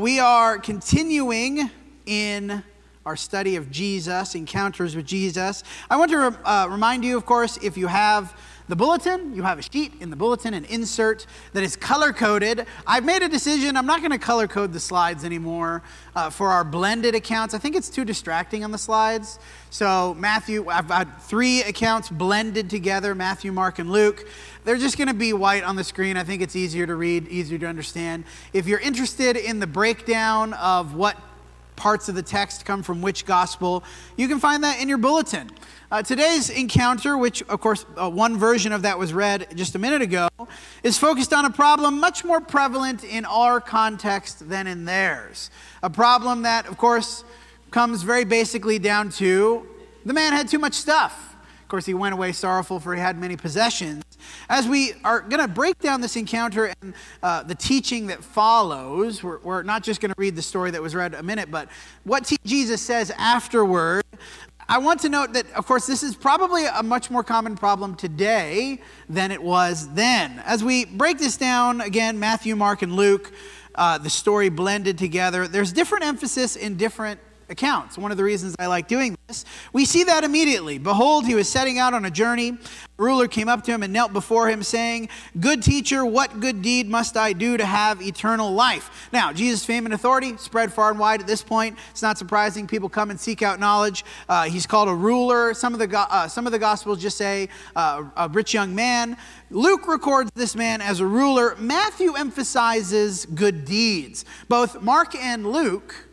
We are continuing in our study of Jesus, encounters with Jesus. I want to uh, remind you, of course, if you have the bulletin, you have a sheet in the bulletin, an insert that is color coded. I've made a decision, I'm not going to color code the slides anymore uh, for our blended accounts. I think it's too distracting on the slides. So, Matthew, I've got three accounts blended together Matthew, Mark, and Luke. They're just going to be white on the screen. I think it's easier to read, easier to understand. If you're interested in the breakdown of what parts of the text come from which gospel, you can find that in your bulletin. Uh, today's encounter, which of course uh, one version of that was read just a minute ago, is focused on a problem much more prevalent in our context than in theirs. A problem that, of course, comes very basically down to the man had too much stuff. Of course, he went away sorrowful, for he had many possessions. As we are going to break down this encounter and uh, the teaching that follows, we're, we're not just going to read the story that was read a minute, but what Jesus says afterward I want to note that, of course, this is probably a much more common problem today than it was then. As we break this down, again, Matthew, Mark, and Luke, uh, the story blended together, there's different emphasis in different accounts. One of the reasons I like doing this, we see that immediately. Behold, he was setting out on a journey. Ruler came up to him and knelt before him, saying, Good teacher, what good deed must I do to have eternal life? Now, Jesus' fame and authority spread far and wide at this point. It's not surprising people come and seek out knowledge. Uh, he's called a ruler. Some of the, uh, some of the Gospels just say uh, a rich young man. Luke records this man as a ruler. Matthew emphasizes good deeds. Both Mark and Luke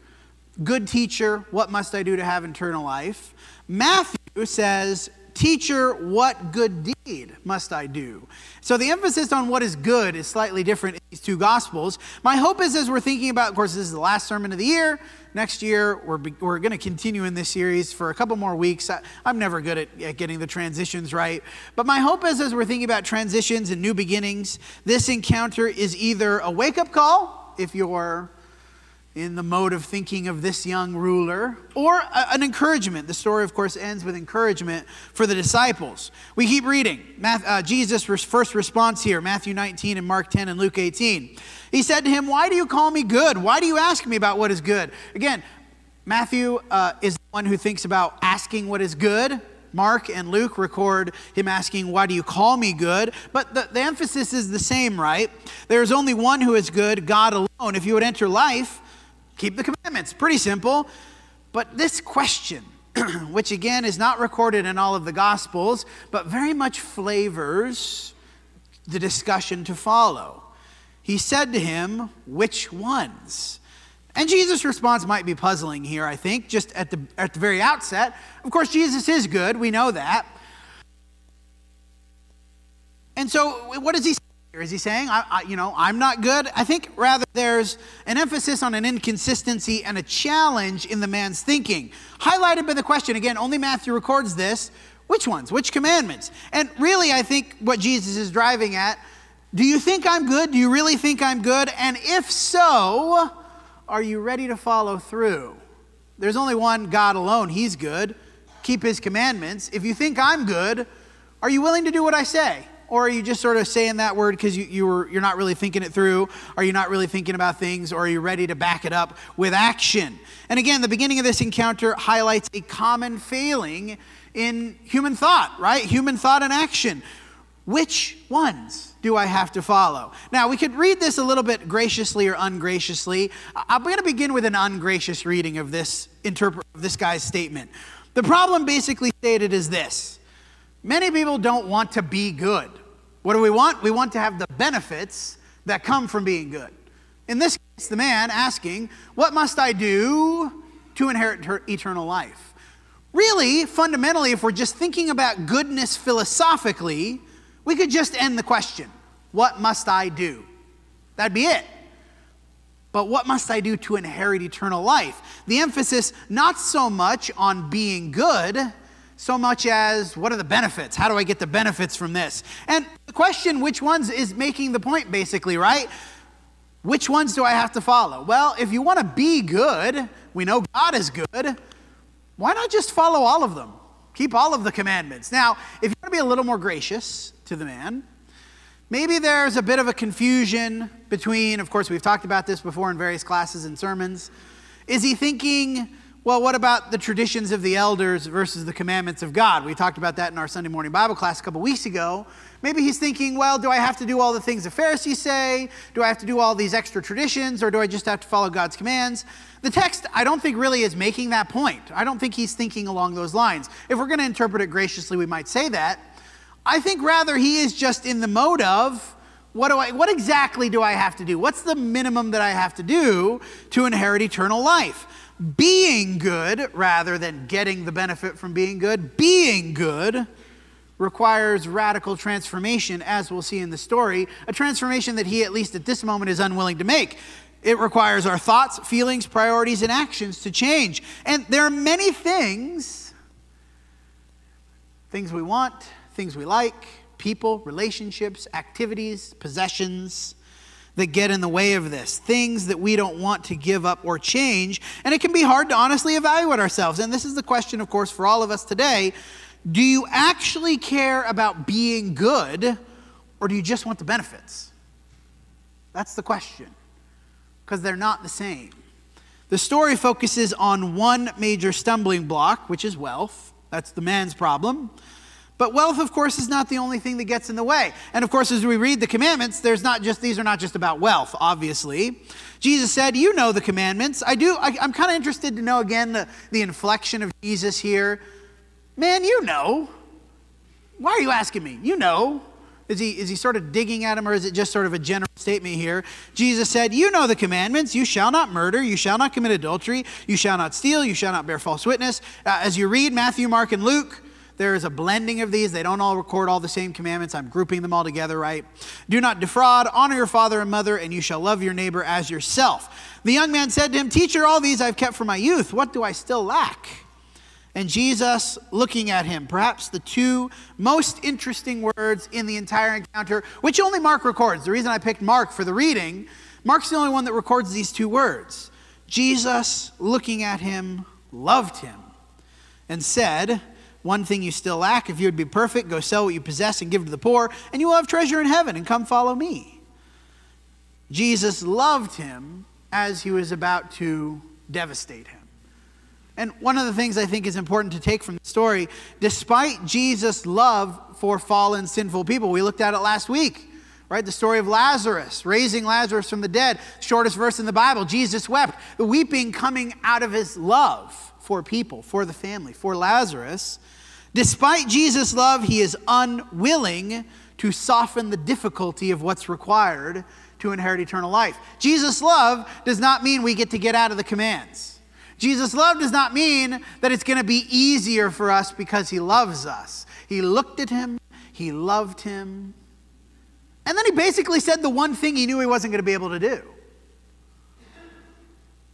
Good teacher, what must I do to have eternal life? Matthew says, Teacher, what good deed must I do? So the emphasis on what is good is slightly different in these two gospels. My hope is as we're thinking about, of course, this is the last sermon of the year. Next year, we're, we're going to continue in this series for a couple more weeks. I, am never good at, at getting the transitions right. But my hope is as we're thinking about transitions and new beginnings, this encounter is either a wake up call if you're in the mode of thinking of this young ruler, or a, an encouragement. The story, of course, ends with encouragement for the disciples. We keep reading. Math, uh, Jesus' first response here Matthew 19 and Mark 10 and Luke 18. He said to him, Why do you call me good? Why do you ask me about what is good? Again, Matthew uh, is the one who thinks about asking what is good. Mark and Luke record him asking, Why do you call me good? But the, the emphasis is the same, right? There is only one who is good, God alone. If you would enter life, keep the commandments. Pretty simple. But this question, which again is not recorded in all of the Gospels, but very much flavors the discussion to follow. He said to him, Which ones? And Jesus' response might be puzzling here, I think, just at the, at the very outset. Of course, Jesus is good, we know that. And so, what does he say? Is he saying, I, I, you know, I'm not good? I think rather there's an emphasis on an inconsistency and a challenge in the man's thinking, highlighted by the question. Again, only Matthew records this. Which ones? Which commandments? And really, I think what Jesus is driving at do you think I'm good? Do you really think I'm good? And if so, are you ready to follow through? There's only one God alone. He's good. Keep his commandments. If you think I'm good, are you willing to do what I say? Or are you just sort of saying that word because you, you were, you're not really thinking it through? Are you not really thinking about things? Or are you ready to back it up with action? And again, the beginning of this encounter highlights a common failing in human thought, right? Human thought and action. Which ones do I have to follow? Now, we could read this a little bit graciously or ungraciously. I'm going to begin with an ungracious reading of this, interpret, of this guy's statement. The problem basically stated is this Many people don't want to be good. What do we want? We want to have the benefits that come from being good. In this case, the man asking, What must I do to inherit eternal life? Really, fundamentally, if we're just thinking about goodness philosophically, we could just end the question What must I do? That'd be it. But what must I do to inherit eternal life? The emphasis not so much on being good so much as what are the benefits? How do I get the benefits from this? And the question, which ones, is making the point basically, right? Which ones do I have to follow? Well, if you want to be good, we know God is good, why not just follow all of them? Keep all of the commandments. Now, if you want to be a little more gracious to the man, Maybe there's a bit of a confusion between, of course, we've talked about this before in various classes and sermons. Is he thinking, well, what about the traditions of the elders versus the commandments of God? We talked about that in our Sunday morning Bible class a couple weeks ago. Maybe he's thinking, well, do I have to do all the things the Pharisees say? Do I have to do all these extra traditions, or do I just have to follow God's commands? The text, I don't think, really is making that point. I don't think he's thinking along those lines. If we're going to interpret it graciously, we might say that. I think rather he is just in the mode of what do I what exactly do I have to do? What's the minimum that I have to do to inherit eternal life? Being good rather than getting the benefit from being good, being good requires radical transformation as we'll see in the story, a transformation that he at least at this moment is unwilling to make. It requires our thoughts, feelings, priorities and actions to change. And there are many things things we want, things we like, people, relationships, activities, possessions that get in the way of this, things that we don't want to give up or change. And it can be hard to honestly evaluate ourselves. And this is the question, of course, for all of us today. Do you actually care about being good, or do you just want the benefits? That's the question, because they're not the same. The story focuses on one major stumbling block, which is wealth. That's the man's problem. But wealth, of course, is not the only thing that gets in the way. And of course, as we read the commandments, there's not just these are not just about wealth, obviously. Jesus said, You know the commandments. I do, I, am kind of interested to know again the, the inflection of Jesus here. Man, you know. Why are you asking me? You know. Is he, is he sort of digging at him, or is it just sort of a general statement here? Jesus said, You know the commandments. You shall not murder. You shall not commit adultery. You shall not steal. You shall not bear false witness. Uh, as you read Matthew, Mark, and Luke, there is a blending of these. They don't all record all the same commandments. I'm grouping them all together, right? Do not defraud, honor your father and mother, and you shall love your neighbor as yourself. The young man said to him, Teacher, all these I've kept from my youth. What do I still lack? And Jesus, looking at him, perhaps the two most interesting words in the entire encounter, which only Mark records. The reason I picked Mark for the reading, Mark's the only one that records these two words. Jesus, looking at him, loved him and said, one thing you still lack, if you would be perfect, go sell what you possess and give to the poor, and you will have treasure in heaven, and come follow me. Jesus loved him as he was about to devastate him. And one of the things I think is important to take from the story, despite Jesus' love for fallen, sinful people, we looked at it last week, right? The story of Lazarus, raising Lazarus from the dead, shortest verse in the Bible. Jesus wept, the weeping coming out of his love for people, for the family, for Lazarus. Despite Jesus' love, he is unwilling to soften the difficulty of what's required to inherit eternal life. Jesus' love does not mean we get to get out of the commands. Jesus' love does not mean that it's going to be easier for us because he loves us. He looked at him, he loved him, and then he basically said the one thing he knew he wasn't going to be able to do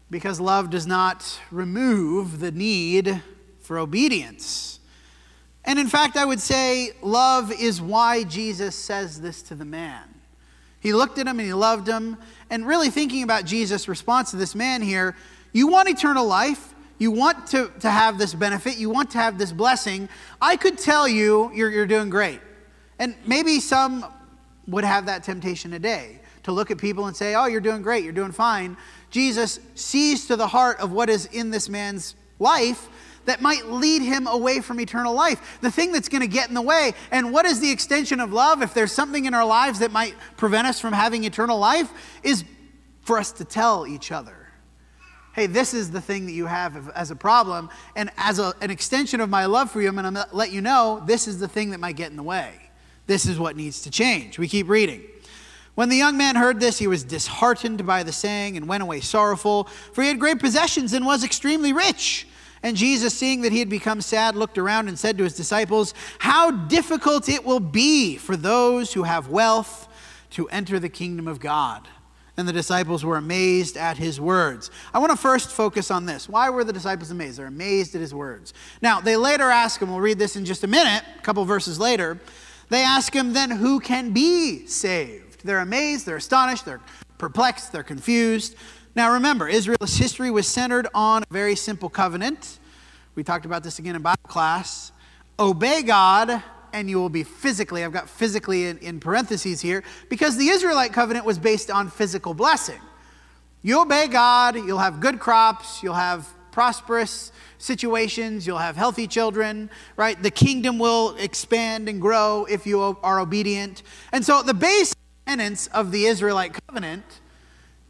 because love does not remove the need for obedience. And in fact, I would say love is why Jesus says this to the man. He looked at him and he loved him. And really thinking about Jesus' response to this man here, you want eternal life. You want to, to have this benefit. You want to have this blessing. I could tell you you're, you're doing great. And maybe some would have that temptation today to look at people and say, oh, you're doing great. You're doing fine. Jesus sees to the heart of what is in this man's life that might lead him away from eternal life. The thing that's going to get in the way. And what is the extension of love? If there's something in our lives that might prevent us from having eternal life, is for us to tell each other. Hey, this is the thing that you have as a problem. And as a, an extension of my love for you, I'm going to let you know this is the thing that might get in the way. This is what needs to change. We keep reading. When the young man heard this, he was disheartened by the saying and went away sorrowful, for he had great possessions and was extremely rich. And Jesus, seeing that he had become sad, looked around and said to his disciples, How difficult it will be for those who have wealth to enter the kingdom of God. And the disciples were amazed at his words. I want to first focus on this. Why were the disciples amazed? They're amazed at his words. Now, they later ask him, we'll read this in just a minute, a couple verses later. They ask him, then who can be saved? They're amazed, they're astonished, they're perplexed, they're confused. Now remember, Israel's history was centered on a very simple covenant. We talked about this again in Bible class. Obey God and you will be physically, I've got physically in, in parentheses here, because the Israelite covenant was based on physical blessing. You obey God, you'll have good crops, you'll have prosperous situations, you'll have healthy children, right? The kingdom will expand and grow if you are obedient. And so the base tenets of the Israelite covenant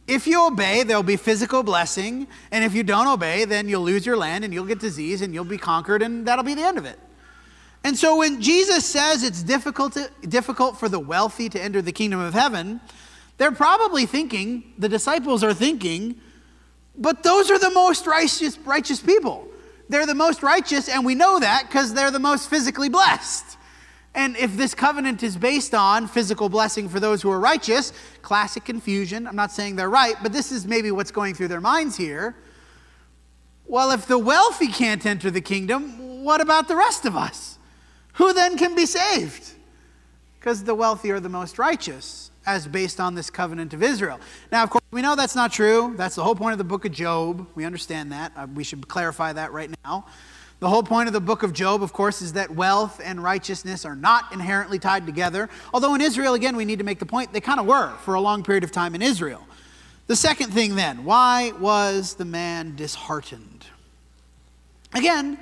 if you obey, there'll be physical blessing. And if you don't obey, then you'll lose your land and you'll get disease and you'll be conquered, and that'll be the end of it. And so when Jesus says it's difficult, to, difficult for the wealthy to enter the kingdom of heaven, they're probably thinking, the disciples are thinking, but those are the most righteous, righteous people. They're the most righteous, and we know that because they're the most physically blessed. And if this covenant is based on physical blessing for those who are righteous, classic confusion. I'm not saying they're right, but this is maybe what's going through their minds here. Well, if the wealthy can't enter the kingdom, what about the rest of us? Who then can be saved? Because the wealthy are the most righteous, as based on this covenant of Israel. Now, of course, we know that's not true. That's the whole point of the book of Job. We understand that. Uh, we should clarify that right now. The whole point of the book of Job, of course, is that wealth and righteousness are not inherently tied together. Although in Israel, again, we need to make the point, they kind of were for a long period of time in Israel. The second thing then, why was the man disheartened? Again,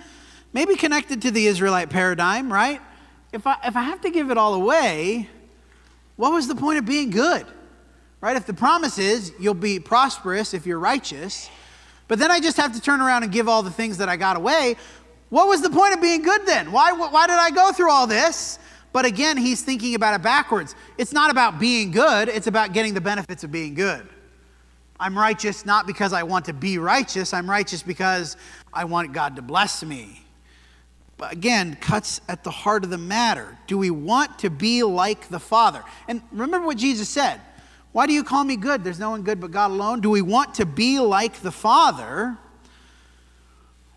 maybe connected to the Israelite paradigm, right? If I, if I have to give it all away, what was the point of being good? Right? If the promise is you'll be prosperous if you're righteous, but then I just have to turn around and give all the things that I got away, what was the point of being good then? Why, why did I go through all this? But again, he's thinking about it backwards. It's not about being good, it's about getting the benefits of being good. I'm righteous not because I want to be righteous, I'm righteous because I want God to bless me. But again, cuts at the heart of the matter. Do we want to be like the Father? And remember what Jesus said Why do you call me good? There's no one good but God alone. Do we want to be like the Father?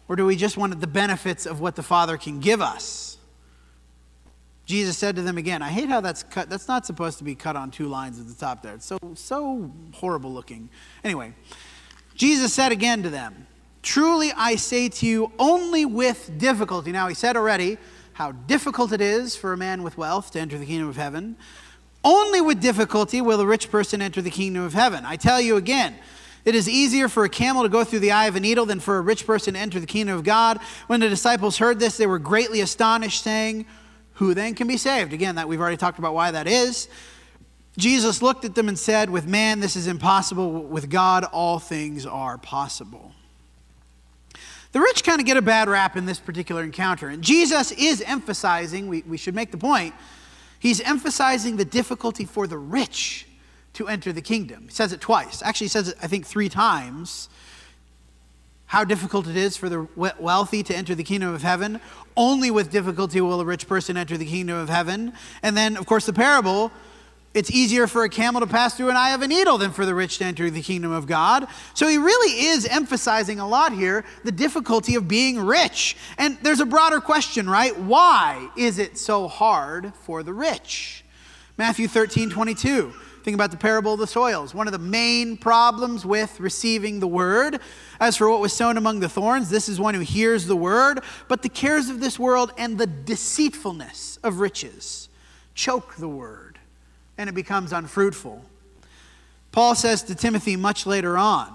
Or do we just want the benefits of what the Father can give us? Jesus said to them again, I hate how that's cut. That's not supposed to be cut on two lines at the top there. It's so, so horrible looking. Anyway, Jesus said again to them, Truly I say to you, only with difficulty. Now, he said already how difficult it is for a man with wealth to enter the kingdom of heaven. Only with difficulty will a rich person enter the kingdom of heaven. I tell you again, it is easier for a camel to go through the eye of a needle than for a rich person to enter the kingdom of God. When the disciples heard this, they were greatly astonished, saying, Who then can be saved? Again, that we've already talked about why that is. Jesus looked at them and said, With man, this is impossible. With God, all things are possible. The rich kind of get a bad rap in this particular encounter. And Jesus is emphasizing, we, we should make the point, he's emphasizing the difficulty for the rich to enter the kingdom. He says it twice. Actually, he says it, I think, three times. How difficult it is for the wealthy to enter the kingdom of heaven. Only with difficulty will a rich person enter the kingdom of heaven. And then, of course, the parable it's easier for a camel to pass through an eye of a needle than for the rich to enter the kingdom of God. So he really is emphasizing a lot here the difficulty of being rich. And there's a broader question, right? Why is it so hard for the rich? Matthew 13, 22. Think about the parable of the soils. One of the main problems with receiving the word. As for what was sown among the thorns, this is one who hears the word, but the cares of this world and the deceitfulness of riches choke the word, and it becomes unfruitful. Paul says to Timothy much later on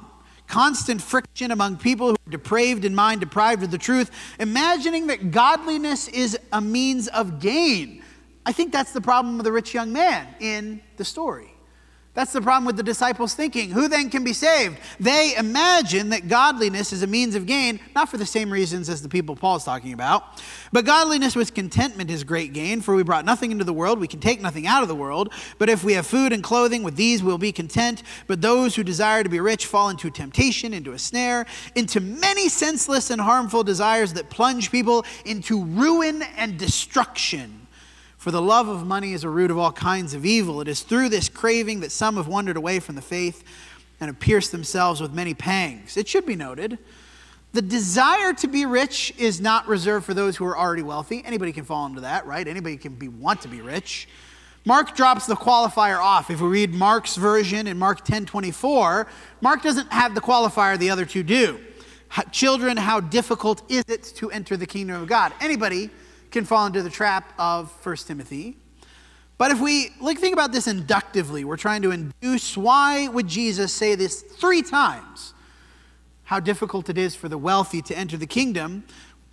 constant friction among people who are depraved in mind, deprived of the truth, imagining that godliness is a means of gain. I think that's the problem of the rich young man in the story. That's the problem with the disciples thinking. Who then can be saved? They imagine that godliness is a means of gain, not for the same reasons as the people Paul's talking about. But godliness with contentment is great gain, for we brought nothing into the world, we can take nothing out of the world. But if we have food and clothing, with these we'll be content. But those who desire to be rich fall into temptation, into a snare, into many senseless and harmful desires that plunge people into ruin and destruction. For the love of money is a root of all kinds of evil. It is through this craving that some have wandered away from the faith and have pierced themselves with many pangs. It should be noted the desire to be rich is not reserved for those who are already wealthy. Anybody can fall into that, right? Anybody can be, want to be rich. Mark drops the qualifier off. If we read Mark's version in Mark 10 24, Mark doesn't have the qualifier the other two do. Children, how difficult is it to enter the kingdom of God? Anybody can fall into the trap of 1 Timothy. But if we like think about this inductively, we're trying to induce why would Jesus say this three times? How difficult it is for the wealthy to enter the kingdom.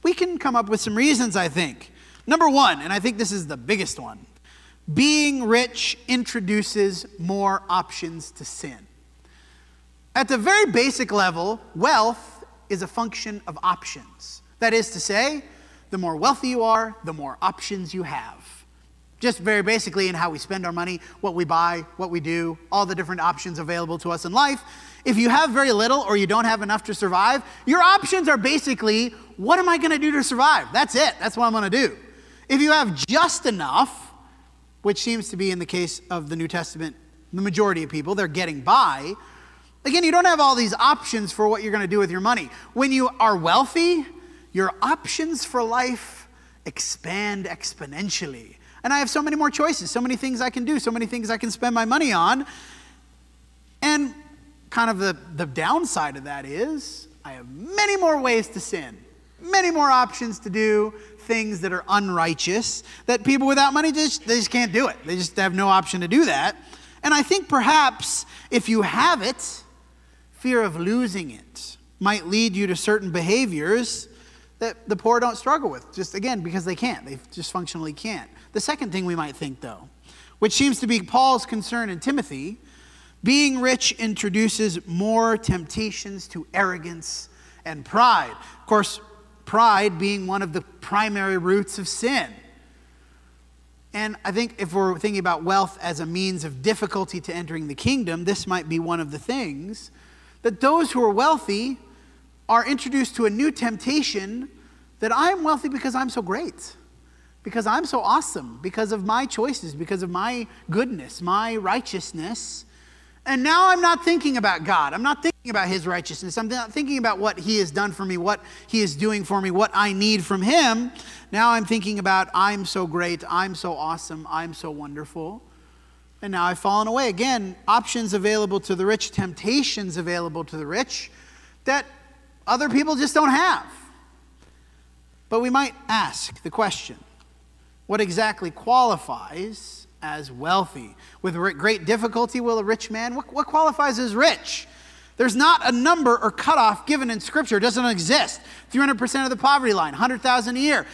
We can come up with some reasons, I think. Number 1, and I think this is the biggest one. Being rich introduces more options to sin. At the very basic level, wealth is a function of options. That is to say, the more wealthy you are, the more options you have. Just very basically in how we spend our money, what we buy, what we do, all the different options available to us in life. If you have very little or you don't have enough to survive, your options are basically what am I going to do to survive? That's it. That's what I'm going to do. If you have just enough, which seems to be in the case of the New Testament, the majority of people, they're getting by. Again, you don't have all these options for what you're going to do with your money. When you are wealthy, your options for life expand exponentially. And I have so many more choices, so many things I can do, so many things I can spend my money on. And kind of the, the downside of that is I have many more ways to sin, many more options to do, things that are unrighteous that people without money just they just can't do it. They just have no option to do that. And I think perhaps if you have it, fear of losing it might lead you to certain behaviors that the poor don't struggle with. Just again because they can't. They just functionally can't. The second thing we might think though, which seems to be Paul's concern in Timothy, being rich introduces more temptations to arrogance and pride. Of course, pride being one of the primary roots of sin. And I think if we're thinking about wealth as a means of difficulty to entering the kingdom, this might be one of the things that those who are wealthy are introduced to a new temptation that I'm wealthy because I'm so great, because I'm so awesome, because of my choices, because of my goodness, my righteousness. And now I'm not thinking about God. I'm not thinking about His righteousness. I'm not thinking about what He has done for me, what He is doing for me, what I need from Him. Now I'm thinking about I'm so great, I'm so awesome, I'm so wonderful. And now I've fallen away. Again, options available to the rich, temptations available to the rich that other people just don't have. But we might ask the question what exactly qualifies as wealthy. With great difficulty will a rich man, what, what qualifies as rich? There's not a number or cutoff given in Scripture. It doesn't exist. 300% of the poverty line, 100,000 a year.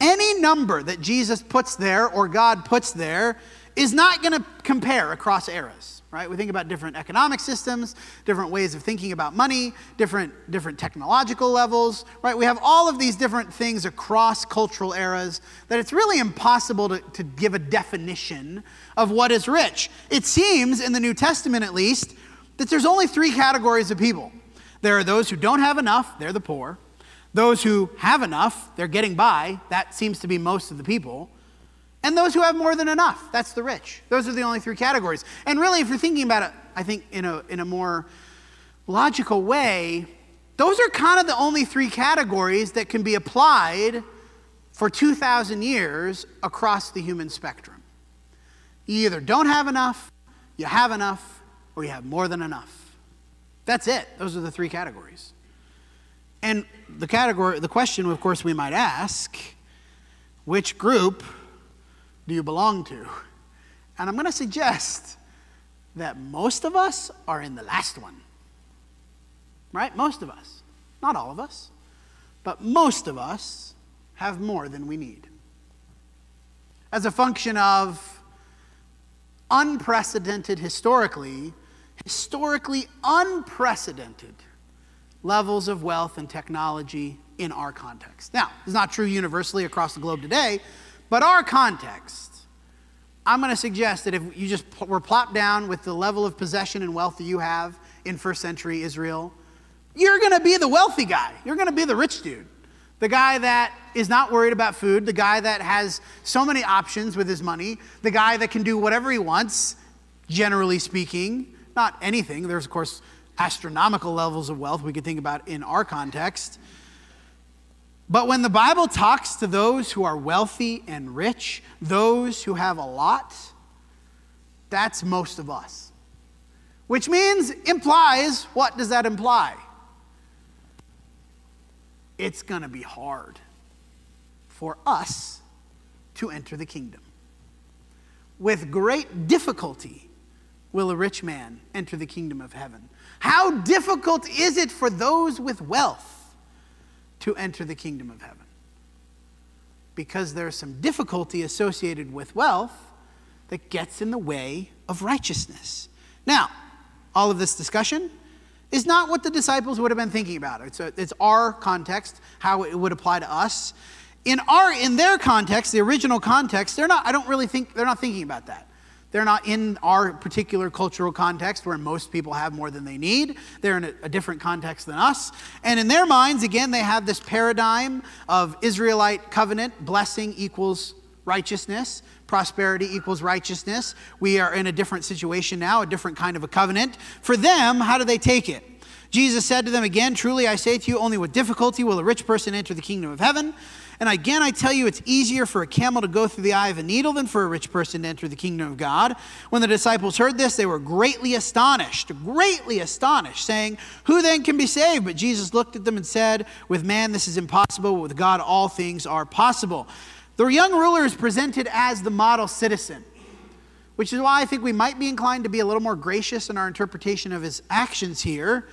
Any number that Jesus puts there or God puts there is not going to compare across eras right? We think about different economic systems, different ways of thinking about money, different, different technological levels, right? We have all of these different things across cultural eras that it's really impossible to, to give a definition of what is rich. It seems, in the New Testament at least, that there's only three categories of people there are those who don't have enough, they're the poor. Those who have enough, they're getting by, that seems to be most of the people and those who have more than enough. That's the rich. Those are the only three categories. And really, if you're thinking about it, I think in a, in a more logical way, those are kind of the only three categories that can be applied for 2,000 years across the human spectrum. You either don't have enough, you have enough, or you have more than enough. That's it. Those are the three categories. And the category, the question, of course, we might ask which group do you belong to? And I'm going to suggest that most of us are in the last one. Right? Most of us. Not all of us, but most of us have more than we need. As a function of unprecedented historically, historically unprecedented levels of wealth and technology in our context. Now, it's not true universally across the globe today, but our context, I'm going to suggest that if you just were plopped down with the level of possession and wealth that you have in first century Israel, you're going to be the wealthy guy. You're going to be the rich dude. The guy that is not worried about food, the guy that has so many options with his money, the guy that can do whatever he wants, generally speaking. Not anything. There's, of course, astronomical levels of wealth we could think about in our context. But when the Bible talks to those who are wealthy and rich, those who have a lot, that's most of us. Which means, implies, what does that imply? It's going to be hard for us to enter the kingdom. With great difficulty will a rich man enter the kingdom of heaven. How difficult is it for those with wealth to enter the kingdom of heaven? Because there's some difficulty associated with wealth that gets in the way of righteousness. Now, all of this discussion is not what the disciples would have been thinking about. It's, a, it's our context, how it would apply to us. In our in their context, the original context, they're not I don't really think they're not thinking about that. They're not in our particular cultural context where most people have more than they need. They're in a, a, different context than us. And in their minds, again, they have this paradigm of Israelite covenant blessing equals righteousness, prosperity equals righteousness. We are in a different situation now, a different kind of a covenant. For them, how do they take it? Jesus said to them again, Truly I say to you, only with difficulty will a rich person enter the kingdom of heaven. And again, I tell you, it's easier for a camel to go through the eye of a needle than for a rich person to enter the kingdom of God. When the disciples heard this, they were greatly astonished, greatly astonished, saying, Who then can be saved? But Jesus looked at them and said, With man this is impossible, but with God all things are possible. The young ruler is presented as the model citizen, which is why I think we might be inclined to be a little more gracious in our interpretation of his actions here.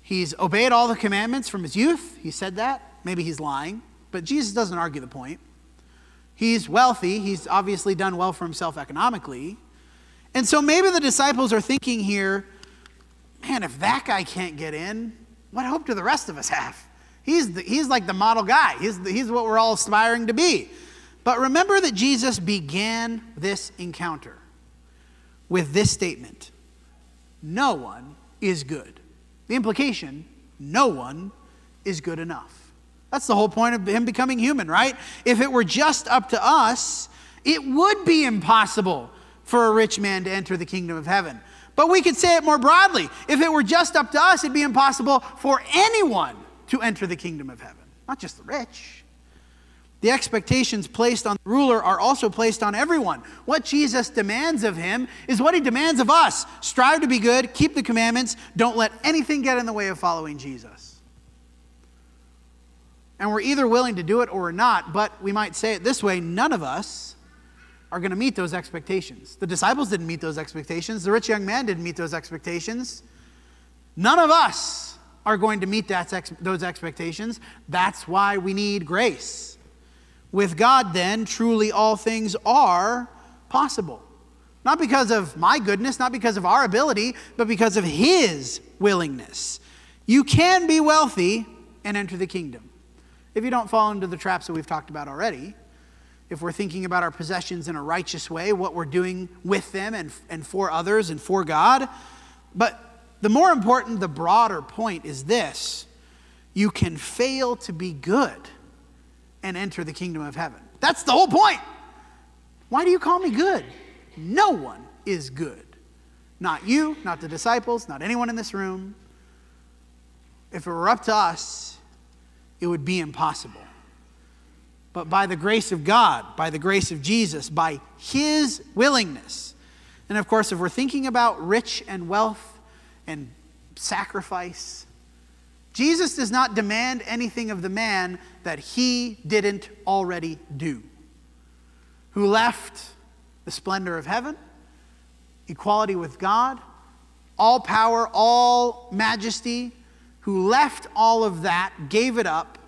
He's obeyed all the commandments from his youth. He said that. Maybe he's lying. But Jesus doesn't argue the point. He's wealthy. He's obviously done well for himself economically. And so maybe the disciples are thinking here man, if that guy can't get in, what hope do the rest of us have? He's, the, he's like the model guy, he's, the, he's what we're all aspiring to be. But remember that Jesus began this encounter with this statement No one is good. The implication no one is good enough. That's the whole point of him becoming human, right? If it were just up to us, it would be impossible for a rich man to enter the kingdom of heaven. But we could say it more broadly. If it were just up to us, it'd be impossible for anyone to enter the kingdom of heaven, not just the rich. The expectations placed on the ruler are also placed on everyone. What Jesus demands of him is what he demands of us strive to be good, keep the commandments, don't let anything get in the way of following Jesus. And we're either willing to do it or we're not, but we might say it this way none of us are going to meet those expectations. The disciples didn't meet those expectations, the rich young man didn't meet those expectations. None of us are going to meet that, those expectations. That's why we need grace. With God, then, truly all things are possible. Not because of my goodness, not because of our ability, but because of His willingness. You can be wealthy and enter the kingdom if you don't fall into the traps that we've talked about already, if we're thinking about our possessions in a righteous way, what we're doing with them and, and for others and for God. But the more important, the broader point is this you can fail to be good and enter the kingdom of heaven. That's the whole point. Why do you call me good? No one is good. Not you, not the disciples, not anyone in this room. If it were up to us, it would be impossible. But by the grace of God, by the grace of Jesus, by His willingness, and of course, if we're thinking about rich and wealth and sacrifice, Jesus does not demand anything of the man that he didn't already do, who left the splendor of heaven, equality with God, all power, all majesty, who left all of that, gave it up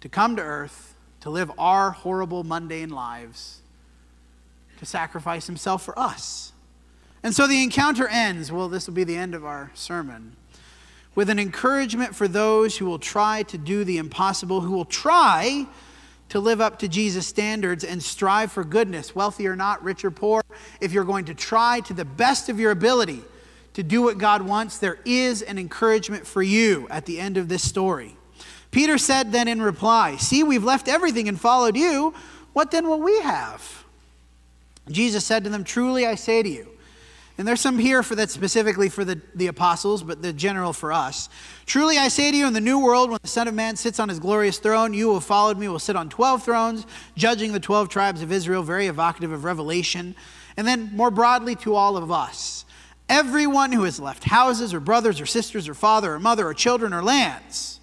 to come to earth, to live our horrible, mundane lives, to sacrifice himself for us. And so the encounter ends. Well, this will be the end of our sermon. With an encouragement for those who will try to do the impossible, who will try to live up to Jesus' standards and strive for goodness, wealthy or not, rich or poor. If you're going to try to the best of your ability, to do what God wants, there is an encouragement for you at the end of this story. Peter said then in reply, See, we've left everything and followed you. What then will we have? Jesus said to them, Truly I say to you, and there's some here for that specifically for the, the apostles, but the general for us. Truly I say to you, in the new world, when the Son of Man sits on his glorious throne, you who have followed me will sit on 12 thrones, judging the 12 tribes of Israel, very evocative of Revelation. And then more broadly to all of us. Everyone who has left houses or brothers or sisters or father or mother or children or lands,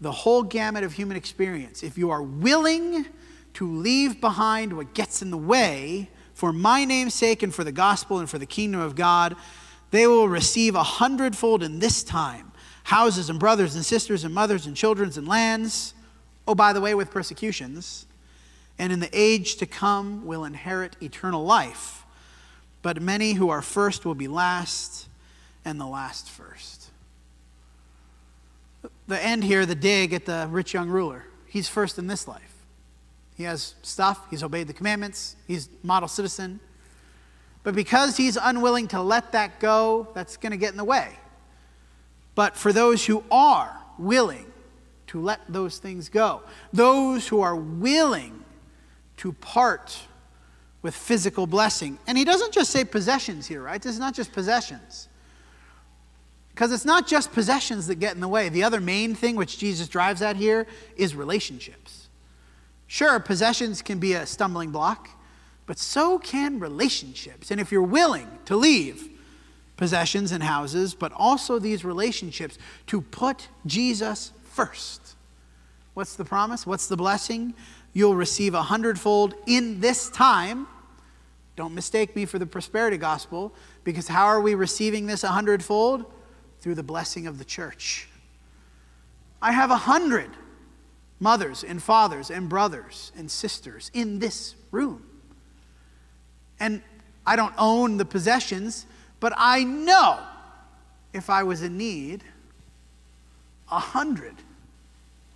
the whole gamut of human experience, if you are willing to leave behind what gets in the way for my name's sake and for the gospel and for the kingdom of God, they will receive a hundredfold in this time houses and brothers and sisters and mothers and children and lands. Oh, by the way, with persecutions. And in the age to come will inherit eternal life. But many who are first will be last, and the last first. The end here, the dig at the rich young ruler. He's first in this life. He has stuff, he's obeyed the commandments, he's model citizen. But because he's unwilling to let that go, that's going to get in the way. But for those who are willing to let those things go, those who are willing to part with physical blessing, and he doesn't just say possessions here, right? This is not just possessions. Because it's not just possessions that get in the way. The other main thing which Jesus drives at here is relationships. Sure, possessions can be a stumbling block, but so can relationships. And if you're willing to leave possessions and houses, but also these relationships, to put Jesus first, what's the promise? What's the blessing? You'll receive a hundredfold in this time. Don't mistake me for the prosperity gospel, because how are we receiving this a hundredfold? Through the blessing of the church. I have a hundred mothers and fathers and brothers and sisters in this room. And I don't own the possessions, but I know if I was in need, a hundred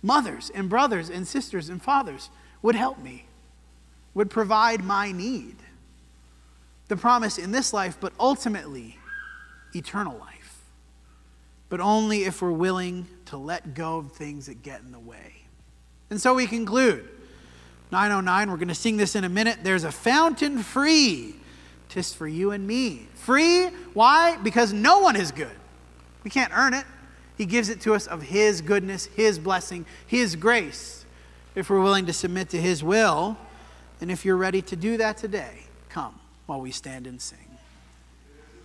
mothers and brothers and sisters and fathers would help me, would provide my need. The promise in this life, but ultimately eternal life. But only if we're willing to let go of things that get in the way. And so we conclude 909. We're going to sing this in a minute. There's a fountain free. Tis for you and me. Free. Why? Because no one is good. We can't earn it. He gives it to us of His goodness, His blessing, His grace, if we're willing to submit to His will. And if you're ready to do that today, come while we stand and sing.